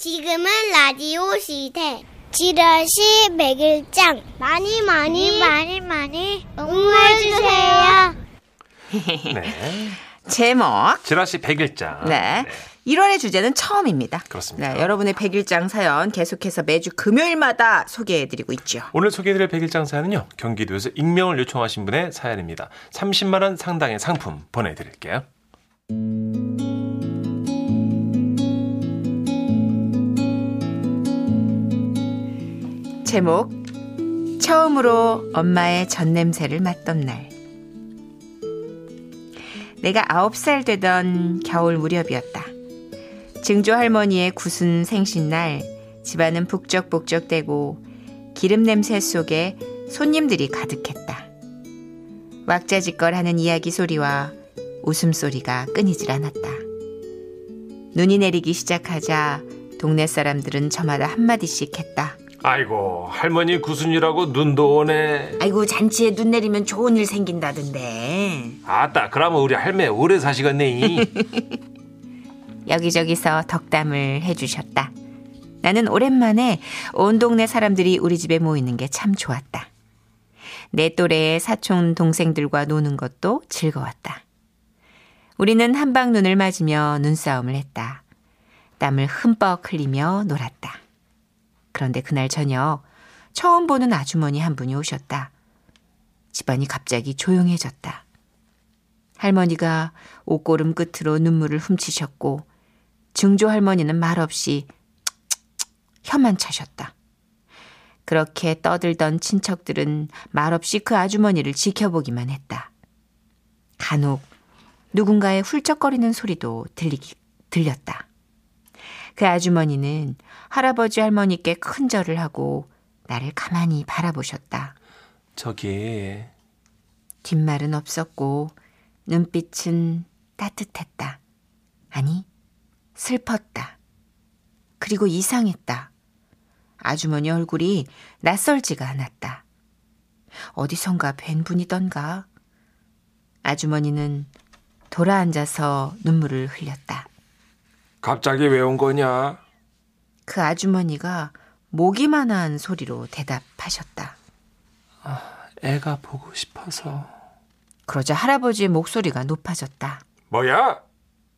지금은 라디오 시대. 지라시 백일장 많이 많이 많이 많이 응원해 주세요. 네. 제목. 지라시 100일장. 네. 1월의 주제는 처음입니다. 그렇습니다. 네, 여러분의 100일장 사연 계속해서 매주 금요일마다 소개해드리고 있죠. 오늘 소개해드릴 100일장 사연은요. 경기도에서 익명을 요청하신 분의 사연입니다. 30만 원 상당의 상품 보내드릴게요. 제목. 처음으로 엄마의 젖냄새를 맡던 날. 내가 9살 되던 겨울 무렵이었다. 증조 할머니의 구순 생신날 집안은 북적북적대고 기름 냄새 속에 손님들이 가득했다. 왁자지껄 하는 이야기 소리와 웃음소리가 끊이질 않았다. 눈이 내리기 시작하자 동네 사람들은 저마다 한마디씩 했다. 아이고 할머니 구순이라고 눈도 오네. 아이고 잔치에 눈 내리면 좋은 일 생긴다던데. 아따 그러면 우리 할매 오래 사시겠네. 여기저기서 덕담을 해주셨다. 나는 오랜만에 온 동네 사람들이 우리 집에 모이는 게 참 좋았다. 내 또래의 사촌 동생들과 노는 것도 즐거웠다. 우리는 한방 눈을 맞으며 눈싸움을 했다. 땀을 흠뻑 흘리며 놀았다. 그런데 그날 저녁 처음 보는 아주머니 한 분이 오셨다. 집안이 갑자기 조용해졌다. 할머니가 옷고름 끝으로 눈물을 훔치셨고 증조 할머니는 말없이 혀만 차셨다. 그렇게 떠들던 친척들은 말없이 그 아주머니를 지켜보기만 했다. 간혹 누군가의 훌쩍거리는 소리도 들리기, 들렸다. 그 아주머니는 할아버지 할머니께 큰 절을 하고 나를 가만히 바라보셨다. 저기 뒷말은 없었고 눈빛은 따뜻했다. 아니, 슬펐다. 그리고 이상했다. 아주머니 얼굴이 낯설지가 않았다. 어디선가 뵌 분이던가. 아주머니는 돌아 앉아서 눈물을 흘렸다. 갑자기 왜 온 거냐? 그 아주머니가 모기만한 소리로 대답하셨다. 애가 보고 싶어서. 그러자 할아버지의 목소리가 높아졌다. 뭐야?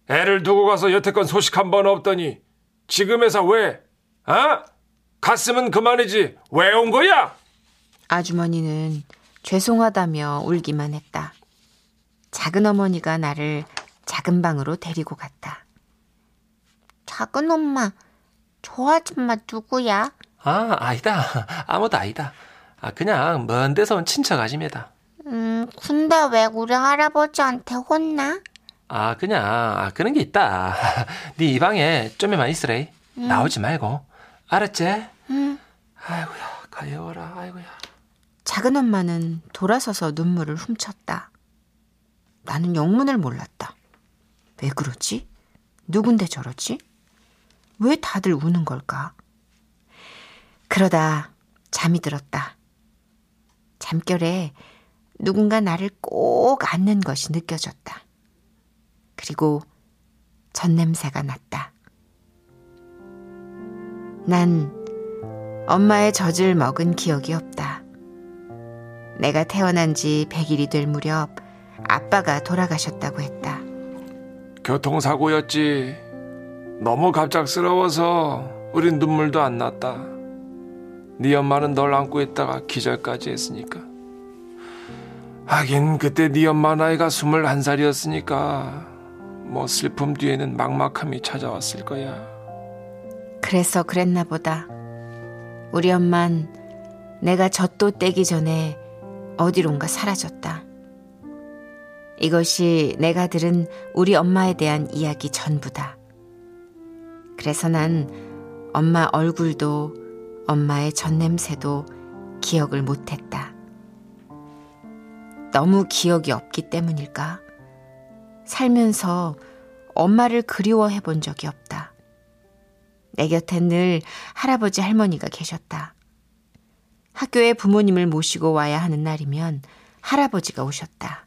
애를 두고 가서 여태껏 소식 한 번 없더니 지금에서 왜? 어? 갔으면 그만이지. 왜 온 거야? 아주머니는 죄송하다며 울기만 했다. 작은 어머니가 나를 작은 방으로 데리고 갔다. 작은 엄마, 저 아줌마 누구야? 아, 아니다. 아무도 아니다. 아, 그냥 먼 데서 온 친척 아줌매다. 음, 근데 왜 우리 할아버지한테 혼나? 아, 그냥 아, 그런 게 있다. 네 이 방에 좀만 있으래. 나오지 말고. 알았지? 응. 아이고야, 가여워라. 아이고야. 작은 엄마는 돌아서서 눈물을 훔쳤다. 나는 영문을 몰랐다. 왜 그러지? 누군데 저러지? 왜 다들 우는 걸까? 그러다 잠이 들었다. 잠결에 누군가 나를 꼭 안는 것이 느껴졌다. 그리고 젖냄새가 났다. 난 엄마의 젖을 먹은 기억이 없다. 내가 태어난 지 100일이 될 무렵 아빠가 돌아가셨다고 했다. 교통사고였지. 너무 갑작스러워서 우린 눈물도 안 났다. 네 엄마는 널 안고 있다가 기절까지 했으니까. 하긴 그때 네 엄마 나이가 21살이었으니까 뭐 슬픔 뒤에는 막막함이 찾아왔을 거야. 그래서 그랬나 보다. 우리 엄만 내가 젖도 떼기 전에 어디론가 사라졌다. 이것이 내가 들은 우리 엄마에 대한 이야기 전부다. 그래서 난 엄마 얼굴도 엄마의 젖냄새도 기억을 못했다. 너무 기억이 없기 때문일까? 살면서 엄마를 그리워해 본 적이 없다. 내 곁엔 늘 할아버지 할머니가 계셨다. 학교에 부모님을 모시고 와야 하는 날이면 할아버지가 오셨다.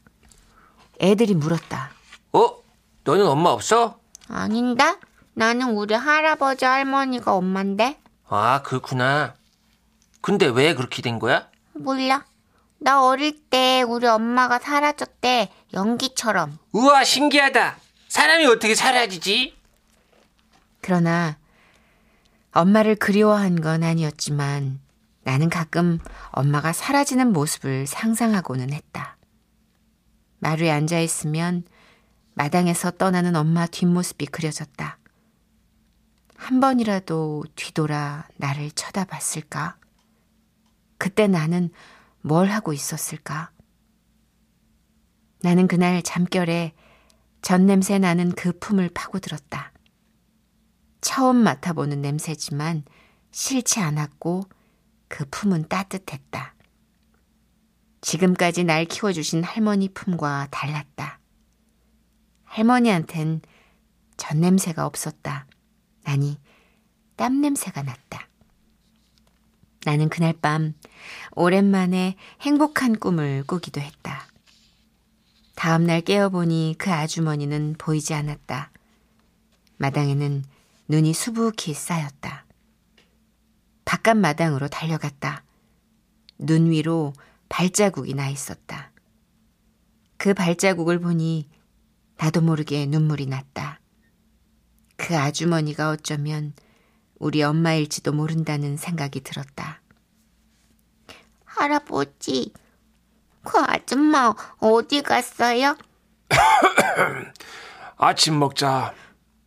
애들이 물었다. 어? 너는 엄마 없어? 아닌데? 나는 우리 할아버지 할머니가 엄만데? 아, 그렇구나. 근데 왜 그렇게 된 거야? 몰라. 나 어릴 때 우리 엄마가 사라졌대. 연기처럼. 우와, 신기하다. 사람이 어떻게 사라지지? 그러나 엄마를 그리워한 건 아니었지만 나는 가끔 엄마가 사라지는 모습을 상상하고는 했다. 마루에 앉아 있으면 마당에서 떠나는 엄마 뒷모습이 그려졌다. 한 번이라도 뒤돌아 나를 쳐다봤을까? 그때 나는 뭘 하고 있었을까? 나는 그날 잠결에 전 냄새 나는 그 품을 파고들었다. 처음 맡아보는 냄새지만 싫지 않았고 그 품은 따뜻했다. 지금까지 날 키워주신 할머니 품과 달랐다. 할머니한텐 전 냄새가 없었다. 아니, 땀 냄새가 났다. 나는 그날 밤 오랜만에 행복한 꿈을 꾸기도 했다. 다음날 깨어보니 그 아주머니는 보이지 않았다. 마당에는 눈이 수북히 쌓였다. 바깥 마당으로 달려갔다. 눈 위로 발자국이 나 있었다. 그 발자국을 보니 나도 모르게 눈물이 났다. 그 아주머니가 어쩌면 우리 엄마일지도 모른다는 생각이 들었다. 할아버지, 그 아줌마 어디 갔어요? 아침 먹자.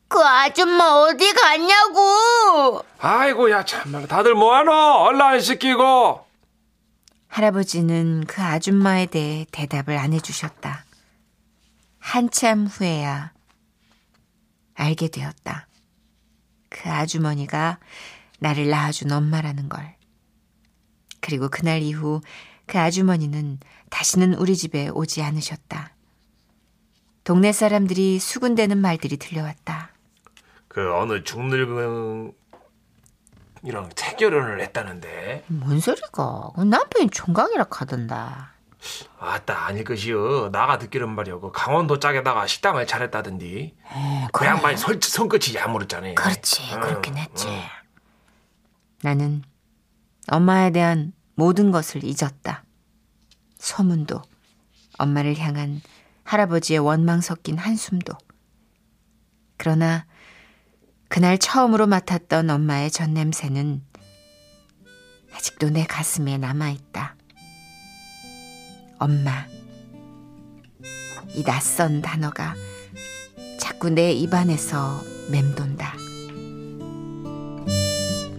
그 아줌마 어디 갔냐고! 아이고 야 참말 다들 뭐하노? 얼른 안 씻기고. 할아버지는 그 아줌마에 대해 대답을 안 해주셨다. 한참 후에야 알게 되었다. 그 아주머니가 나를 낳아준 엄마라는 걸. 그리고 그날 이후 그 아주머니는 다시는 우리 집에 오지 않으셨다. 동네 사람들이 수군대는 말들이 들려왔다. 그 어느 중늙은 이랑 태결혼을 했다는데. 뭔 소리가? 그 남편이 총각이라 하던다. 아따 아닐 것이여. 나가 듣기는 말이여. 그 강원도 짝에다가 식당을 차렸다던디. 그 양반이 손, 손끝이 야무르잖아요. 그렇지, 응, 그렇긴 했지. 응. 나는 엄마에 대한 모든 것을 잊었다. 소문도, 엄마를 향한 할아버지의 원망 섞인 한숨도. 그러나 그날 처음으로 맡았던 엄마의 전 냄새는 아직도 내 가슴에 남아있다. 엄마. 이 낯선 단어가 자꾸 내 입안에서 맴돈다.